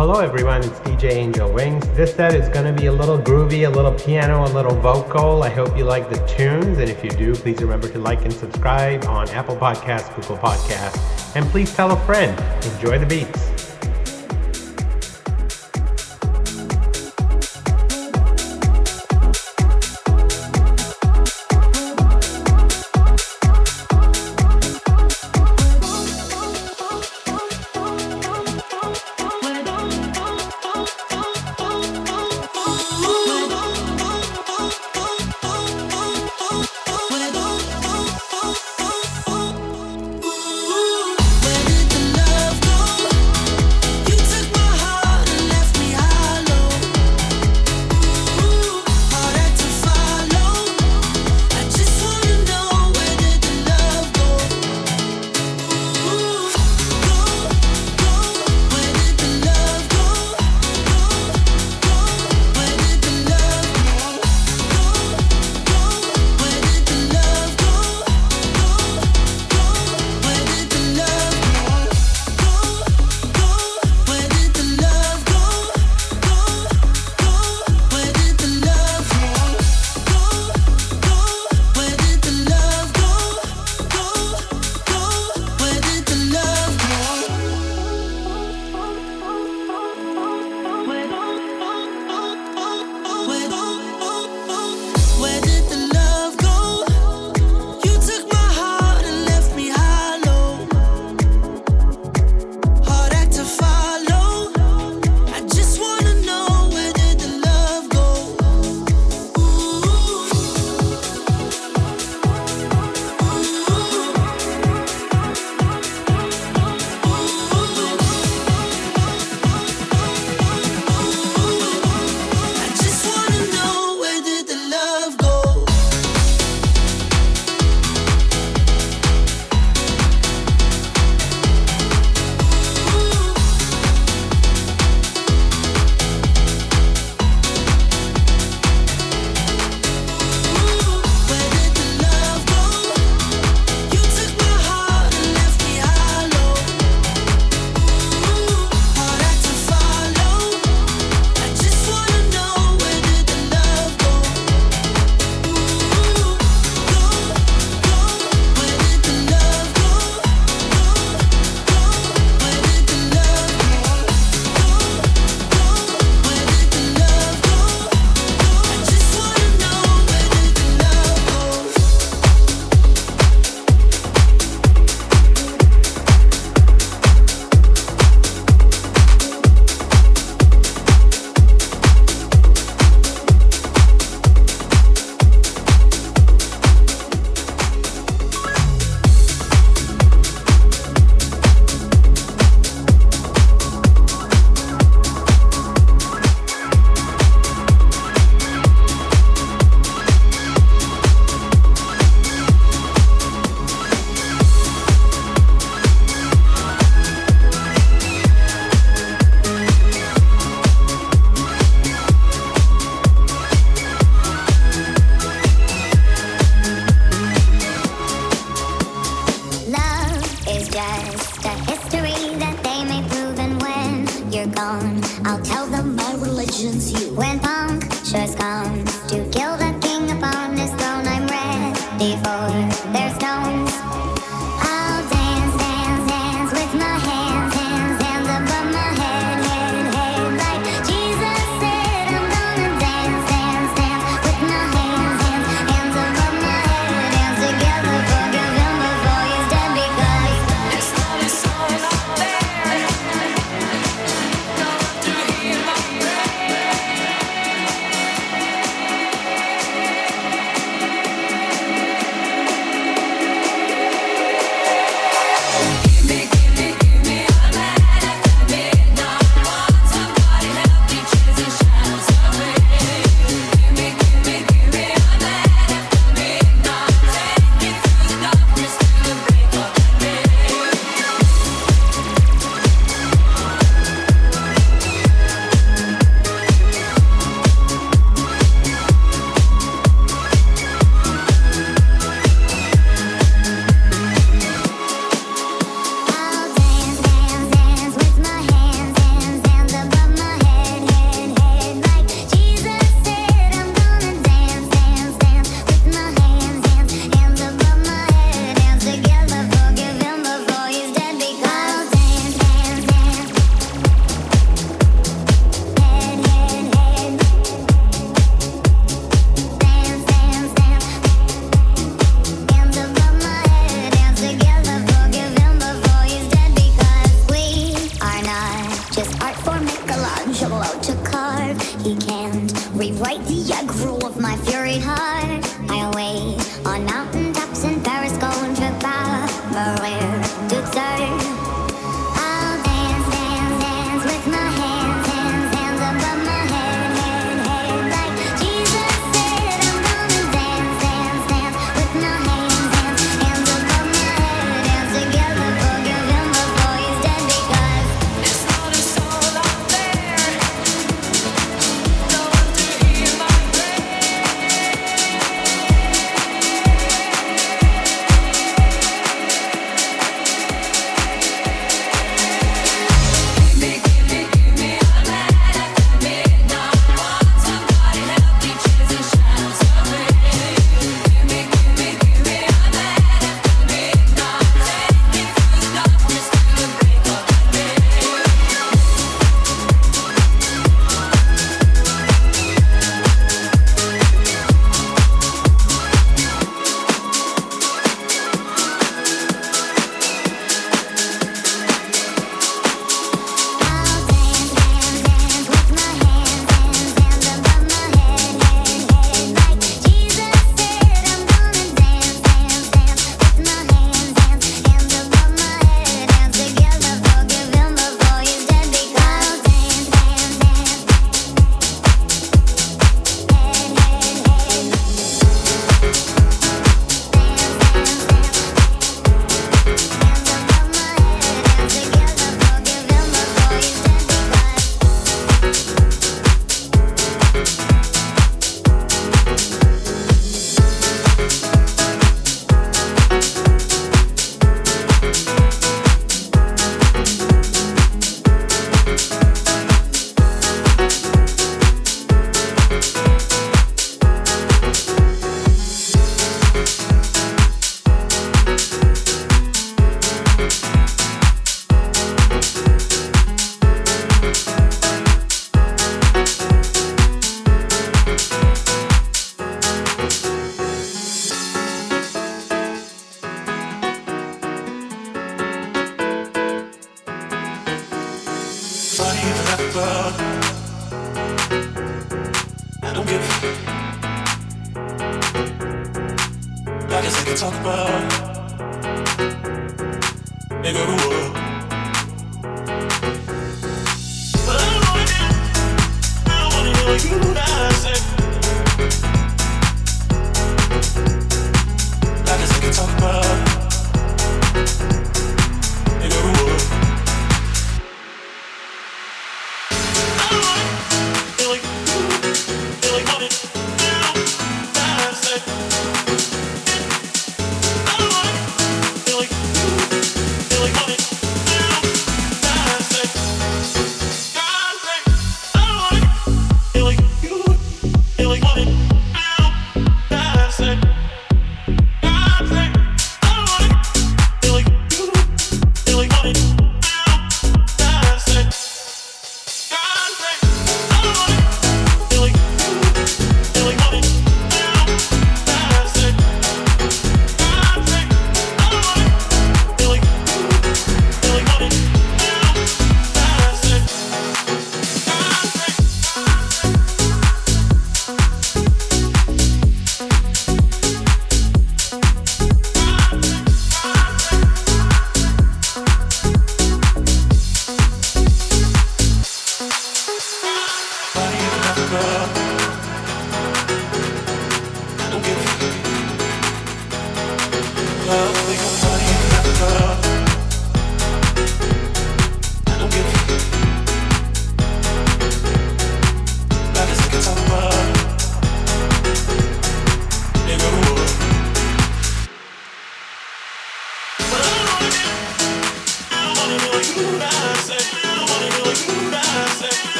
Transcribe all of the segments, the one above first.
Hello everyone, it's DJ Angel Wings. This set is going to be a little groovy, a little piano, a little vocal. I hope you like the tunes, and if you do, please remember to like and subscribe on Apple Podcasts, Google Podcasts, and please tell a friend. Enjoy the beats.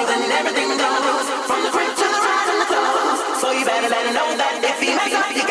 everything goes from the crib to the rise and the close, So you better let it know that if he makes up.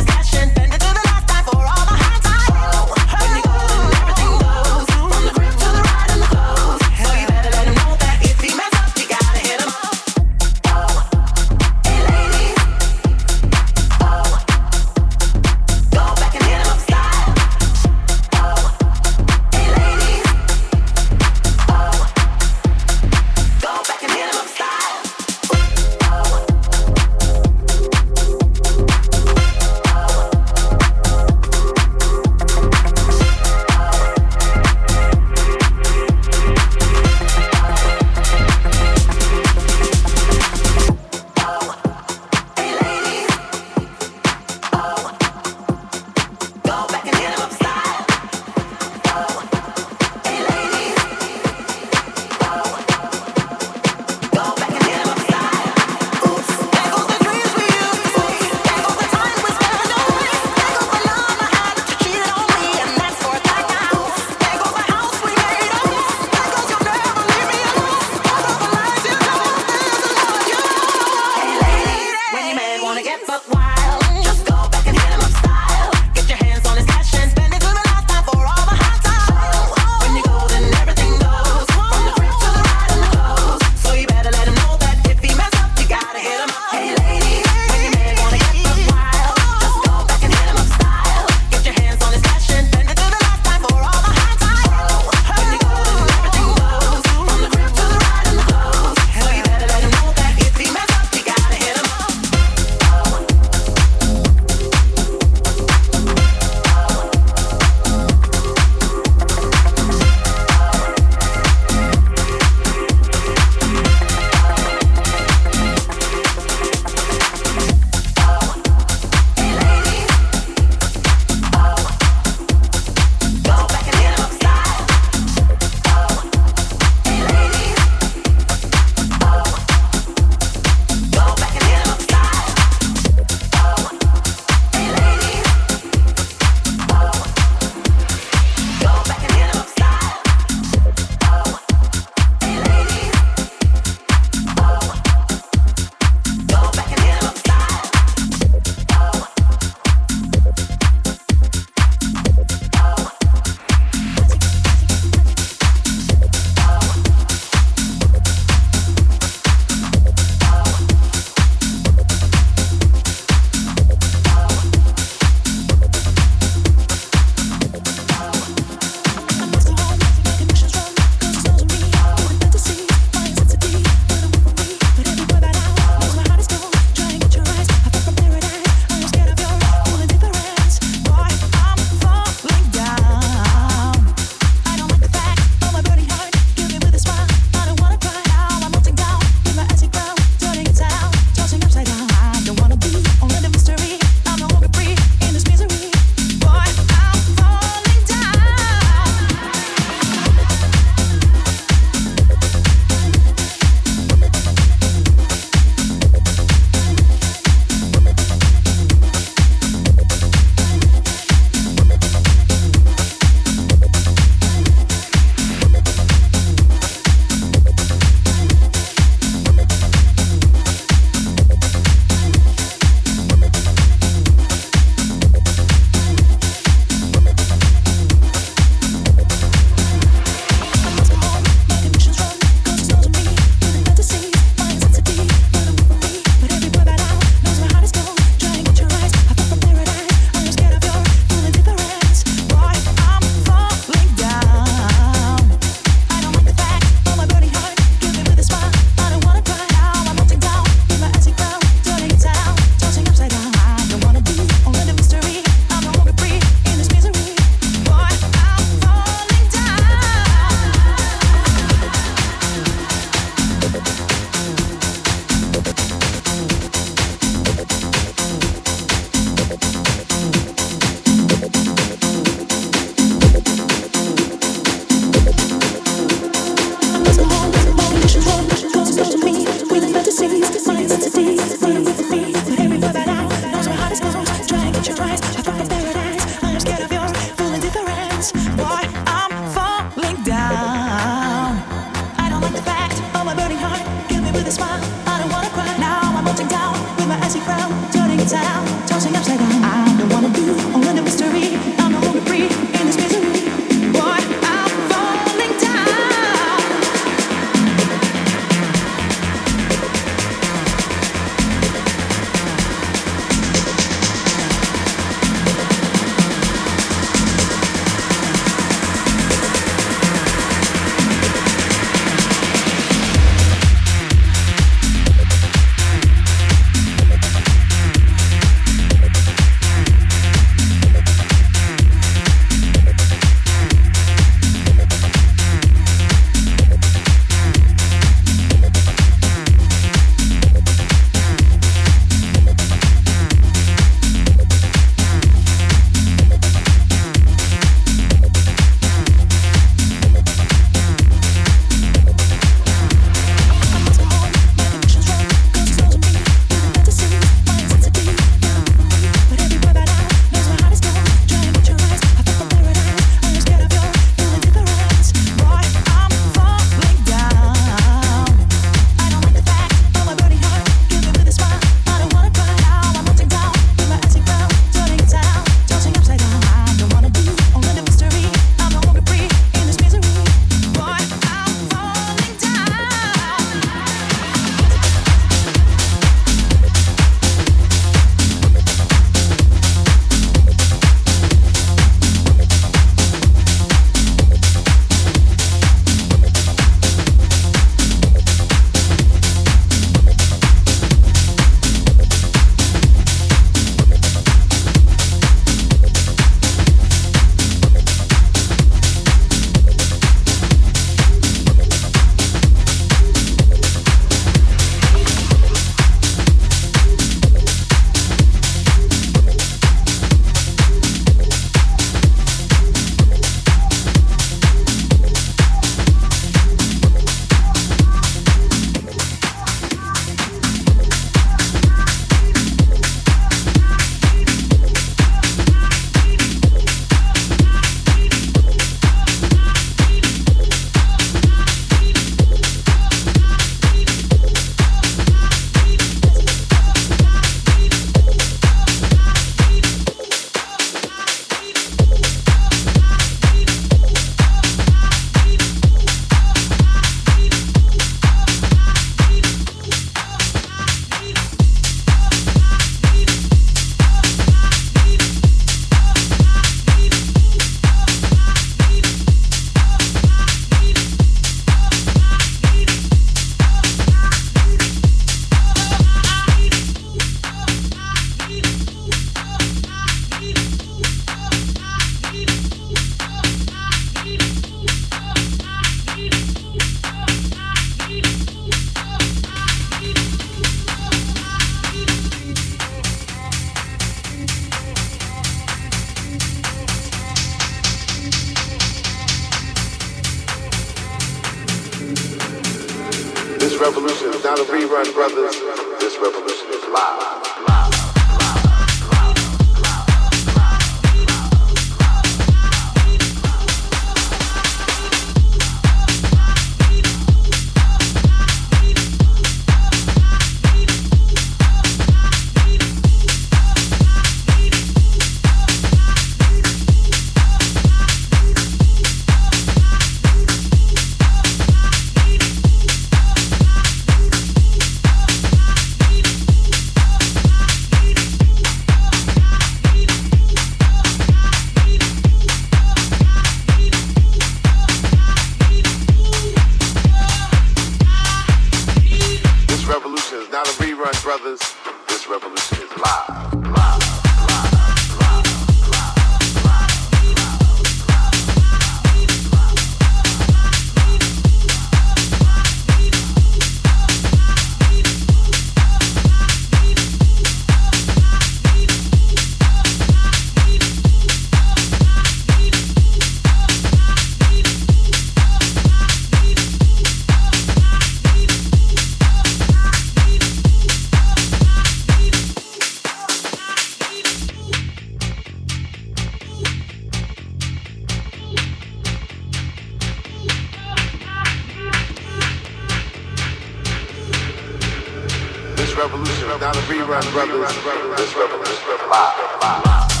Rerun Brothers, this revolution live.